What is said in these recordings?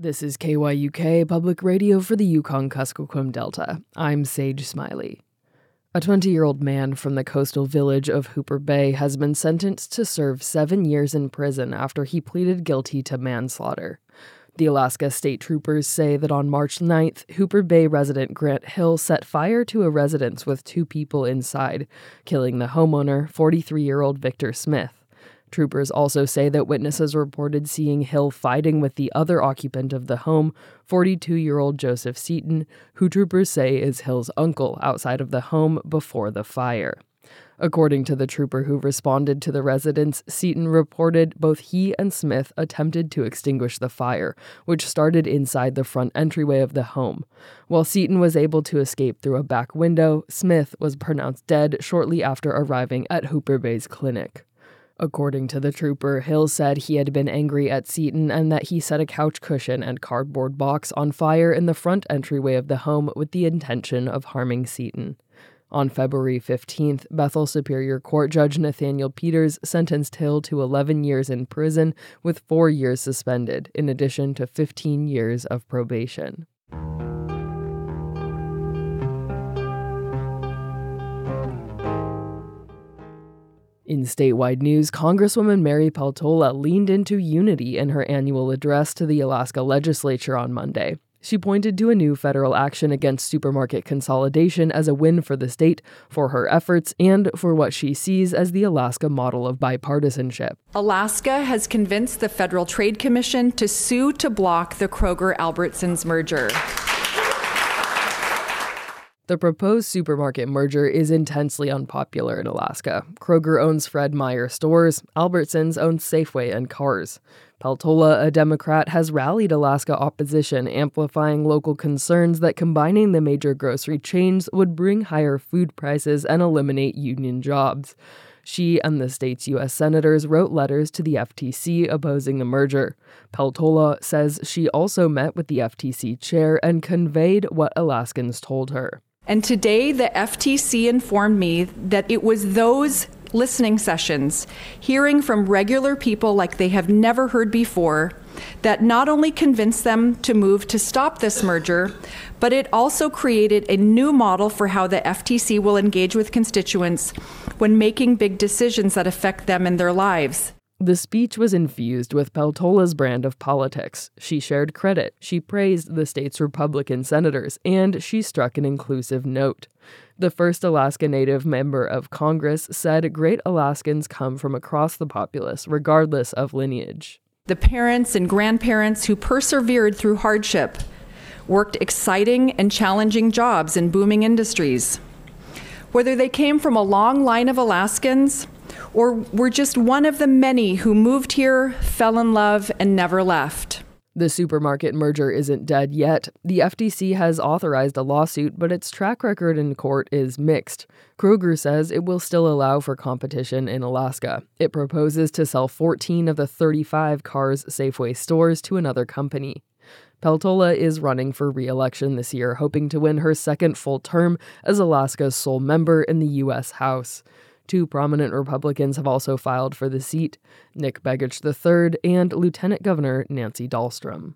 This is KYUK Public Radio for the Yukon Kuskokwim Delta. I'm Sage Smiley. A 20 year old man from the coastal village of Hooper Bay has been sentenced to serve seven years in prison after he pleaded guilty to manslaughter. The Alaska State Troopers say that on March 9th, Hooper Bay resident Grant Hill set fire to a residence with two people inside, killing the homeowner, 43 year old Victor Smith. Troopers also say that witnesses reported seeing Hill fighting with the other occupant of the home, 42 year old Joseph Seaton, who troopers say is Hill's uncle, outside of the home before the fire. According to the trooper who responded to the residence, Seaton reported both he and Smith attempted to extinguish the fire, which started inside the front entryway of the home. While Seaton was able to escape through a back window, Smith was pronounced dead shortly after arriving at Hooper Bay's clinic. According to the trooper, Hill said he had been angry at Seaton and that he set a couch cushion and cardboard box on fire in the front entryway of the home with the intention of harming Seaton. On February 15th, Bethel Superior Court Judge Nathaniel Peters sentenced Hill to 11 years in prison with four years suspended, in addition to 15 years of probation. In statewide news, Congresswoman Mary Peltola leaned into unity in her annual address to the Alaska legislature on Monday. She pointed to a new federal action against supermarket consolidation as a win for the state, for her efforts, and for what she sees as the Alaska model of bipartisanship. Alaska has convinced the Federal Trade Commission to sue to block the Kroger Albertsons merger. The proposed supermarket merger is intensely unpopular in Alaska. Kroger owns Fred Meyer stores, Albertsons owns Safeway and Carrs. Peltola, a Democrat, has rallied Alaska opposition, amplifying local concerns that combining the major grocery chains would bring higher food prices and eliminate union jobs. She and the state's U.S. senators wrote letters to the FTC opposing the merger. Peltola says she also met with the FTC chair and conveyed what Alaskans told her. And today, the FTC informed me that it was those listening sessions, hearing from regular people like they have never heard before, that not only convinced them to move to stop this merger, but it also created a new model for how the FTC will engage with constituents when making big decisions that affect them in their lives. The speech was infused with Peltola's brand of politics. She shared credit, she praised the state's Republican senators, and she struck an inclusive note. The first Alaska Native member of Congress said great Alaskans come from across the populace, regardless of lineage. The parents and grandparents who persevered through hardship worked exciting and challenging jobs in booming industries. Whether they came from a long line of Alaskans or were just one of the many who moved here, fell in love, and never left. The supermarket merger isn't dead yet. The FTC has authorized a lawsuit, but its track record in court is mixed. Kroger says it will still allow for competition in Alaska. It proposes to sell 14 of the 35 Carrs Safeway stores to another company. Peltola is running for re election this year, hoping to win her second full term as Alaska's sole member in the U.S. House. Two prominent Republicans have also filed for the seat Nick Begich III and Lieutenant Governor Nancy Dahlstrom.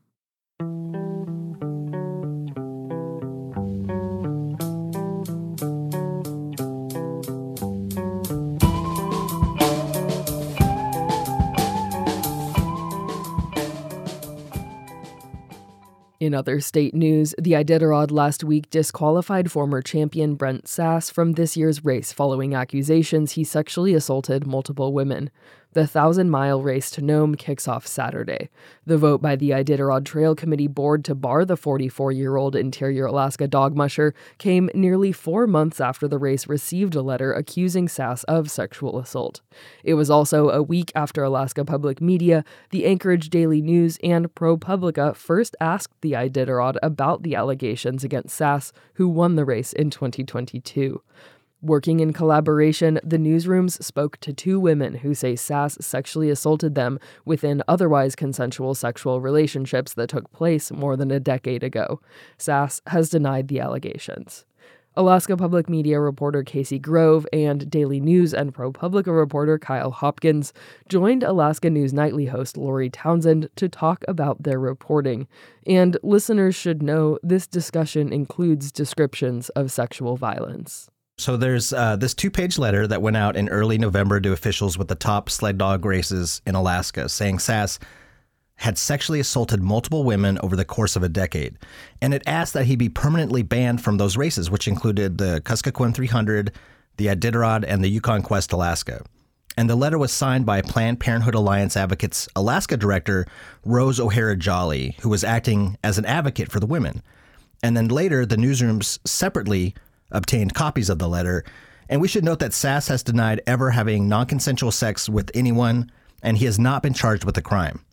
In other state news, the Iditarod last week disqualified former champion Brent Sass from this year's race following accusations he sexually assaulted multiple women. The Thousand Mile Race to Nome kicks off Saturday. The vote by the Iditarod Trail Committee board to bar the 44 year old Interior Alaska dog musher came nearly four months after the race received a letter accusing Sass of sexual assault. It was also a week after Alaska Public Media, the Anchorage Daily News, and ProPublica first asked the Iditarod about the allegations against Sass, who won the race in 2022. Working in collaboration, the newsrooms spoke to two women who say Sass sexually assaulted them within otherwise consensual sexual relationships that took place more than a decade ago. Sass has denied the allegations. Alaska Public Media reporter Casey Grove and Daily News and ProPublica reporter Kyle Hopkins joined Alaska News Nightly host Lori Townsend to talk about their reporting. And listeners should know this discussion includes descriptions of sexual violence. So there's uh, this two page letter that went out in early November to officials with the top sled dog races in Alaska saying Sass had sexually assaulted multiple women over the course of a decade, and it asked that he be permanently banned from those races, which included the Kuskokwim 300, the Iditarod, and the Yukon Quest Alaska. And the letter was signed by Planned Parenthood Alliance Advocates Alaska director Rose O'Hara Jolly, who was acting as an advocate for the women. And then later, the newsrooms separately obtained copies of the letter. And we should note that Sass has denied ever having non consensual sex with anyone, and he has not been charged with a crime.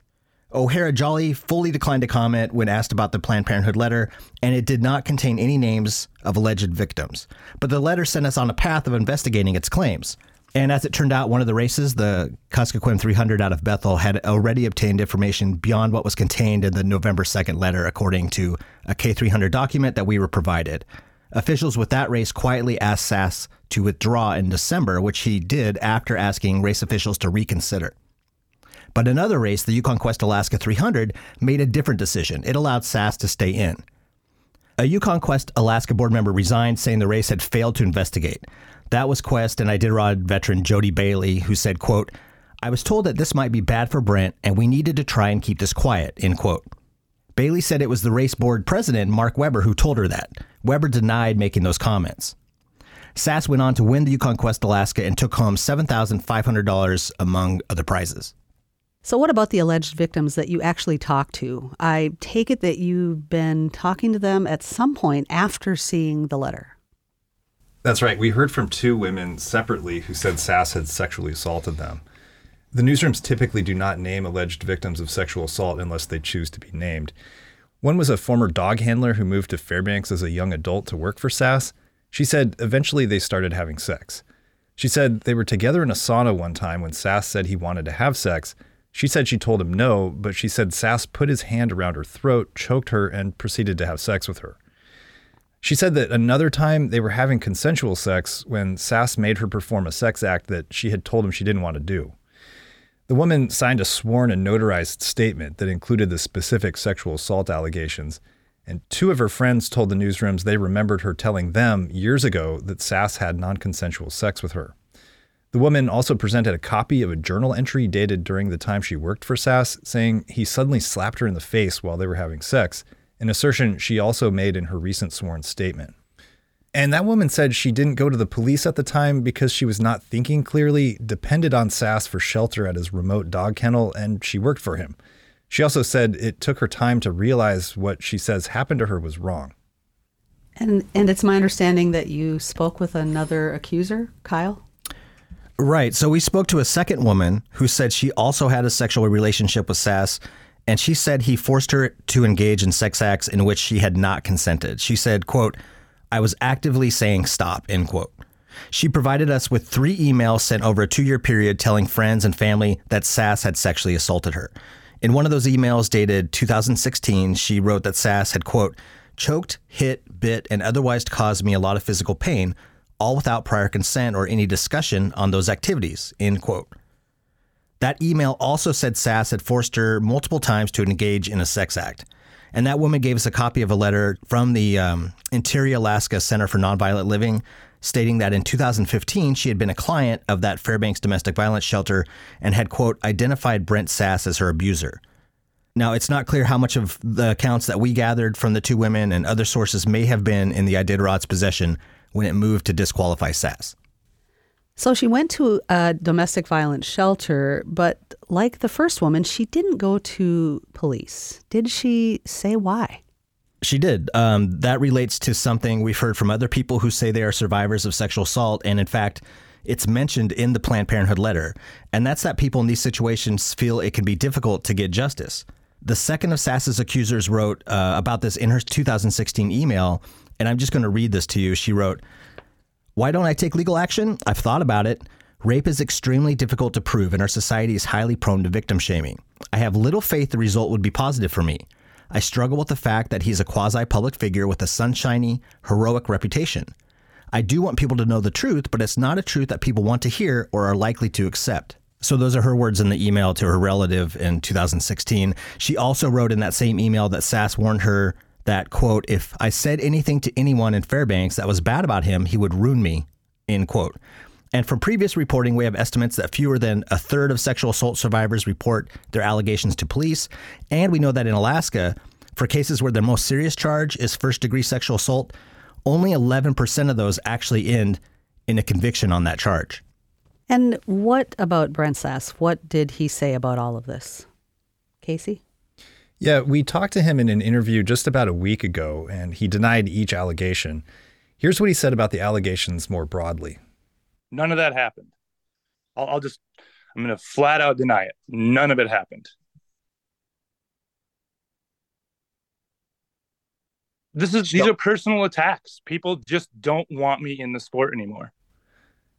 O'Hara Jolly fully declined to comment when asked about the Planned Parenthood letter, and it did not contain any names of alleged victims. But the letter sent us on a path of investigating its claims. And as it turned out, one of the races, the Kuskokwim 300 out of Bethel, had already obtained information beyond what was contained in the November 2nd letter, according to a K300 document that we were provided. Officials with that race quietly asked Sass to withdraw in December, which he did after asking race officials to reconsider. But another race, the Yukon Quest Alaska 300, made a different decision. It allowed Sass to stay in. A Yukon Quest Alaska board member resigned, saying the race had failed to investigate. That was Quest and Iditarod veteran Jodi Bailey, who said, quote, I was told that this might be bad for Brent and we needed to try and keep this quiet, end quote. Bailey said it was the race board president, Mark Weber, who told her that. Weber denied making those comments. Sass went on to win the Yukon Quest Alaska and took home $7,500 among other prizes. So, what about the alleged victims that you actually talked to? I take it that you've been talking to them at some point after seeing the letter. That's right. We heard from two women separately who said Sass had sexually assaulted them. The newsrooms typically do not name alleged victims of sexual assault unless they choose to be named. One was a former dog handler who moved to Fairbanks as a young adult to work for Sass. She said eventually they started having sex. She said they were together in a sauna one time when Sass said he wanted to have sex, she said she told him no, but she said Sass put his hand around her throat, choked her, and proceeded to have sex with her. She said that another time they were having consensual sex when Sass made her perform a sex act that she had told him she didn't want to do. The woman signed a sworn and notarized statement that included the specific sexual assault allegations, and two of her friends told the newsrooms they remembered her telling them years ago that Sass had non consensual sex with her. The woman also presented a copy of a journal entry dated during the time she worked for Sass, saying he suddenly slapped her in the face while they were having sex, an assertion she also made in her recent sworn statement. And that woman said she didn't go to the police at the time because she was not thinking clearly, depended on Sass for shelter at his remote dog kennel, and she worked for him. She also said it took her time to realize what she says happened to her was wrong. And and it's my understanding that you spoke with another accuser, Kyle? Right. So we spoke to a second woman who said she also had a sexual relationship with Sass, and she said he forced her to engage in sex acts in which she had not consented. She said, quote, I was actively saying stop, end quote. She provided us with three emails sent over a two year period telling friends and family that Sass had sexually assaulted her. In one of those emails dated 2016, she wrote that Sass had, quote, choked, hit, bit, and otherwise caused me a lot of physical pain, all without prior consent or any discussion on those activities, end quote. That email also said Sass had forced her multiple times to engage in a sex act. And that woman gave us a copy of a letter from the um, Interior Alaska Center for Nonviolent Living stating that in 2015 she had been a client of that Fairbanks domestic violence shelter and had, quote, identified Brent Sass as her abuser. Now, it's not clear how much of the accounts that we gathered from the two women and other sources may have been in the Iditarod's possession when it moved to disqualify Sass. So she went to a domestic violence shelter, but like the first woman, she didn't go to police. Did she say why? She did. Um, that relates to something we've heard from other people who say they are survivors of sexual assault. And in fact, it's mentioned in the Planned Parenthood letter. And that's that people in these situations feel it can be difficult to get justice. The second of Sass's accusers wrote uh, about this in her 2016 email and I'm just going to read this to you. She wrote, Why don't I take legal action? I've thought about it. Rape is extremely difficult to prove, and our society is highly prone to victim shaming. I have little faith the result would be positive for me. I struggle with the fact that he's a quasi public figure with a sunshiny, heroic reputation. I do want people to know the truth, but it's not a truth that people want to hear or are likely to accept. So those are her words in the email to her relative in 2016. She also wrote in that same email that Sass warned her that, quote, if I said anything to anyone in Fairbanks that was bad about him, he would ruin me, end quote. And from previous reporting, we have estimates that fewer than a third of sexual assault survivors report their allegations to police. And we know that in Alaska, for cases where the most serious charge is first degree sexual assault, only 11% of those actually end in a conviction on that charge. And what about Brent Sass? What did he say about all of this? Casey? Yeah, we talked to him in an interview just about a week ago, and he denied each allegation. Here's what he said about the allegations more broadly None of that happened. I'll, I'll just, I'm going to flat out deny it. None of it happened. This is these are personal attacks. People just don't want me in the sport anymore.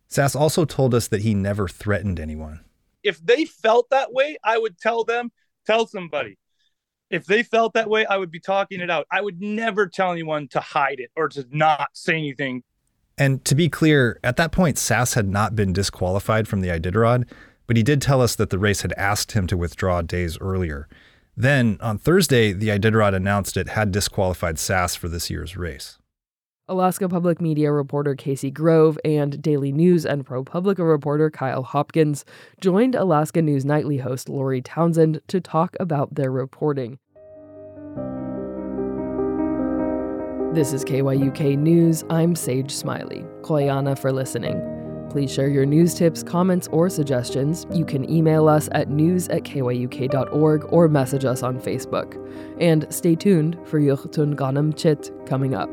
Sass also told us that he never threatened anyone. If they felt that way, I would tell them, tell somebody. If they felt that way, I would be talking it out. I would never tell anyone to hide it or to not say anything. And to be clear, at that point, Sass had not been disqualified from the Iditarod, but he did tell us that the race had asked him to withdraw days earlier. Then, on Thursday, the Iditarod announced it had disqualified Sass for this year's race. Alaska Public Media reporter Casey Grove and Daily News and ProPublica reporter Kyle Hopkins joined Alaska News Nightly host Lori Townsend to talk about their reporting. This is KYUK News. I'm Sage Smiley. Quyana for listening. Please share your news tips, comments, or suggestions. You can email us at news at kyuk.org or message us on Facebook. And stay tuned for Yuchtun Ganam Chit coming up.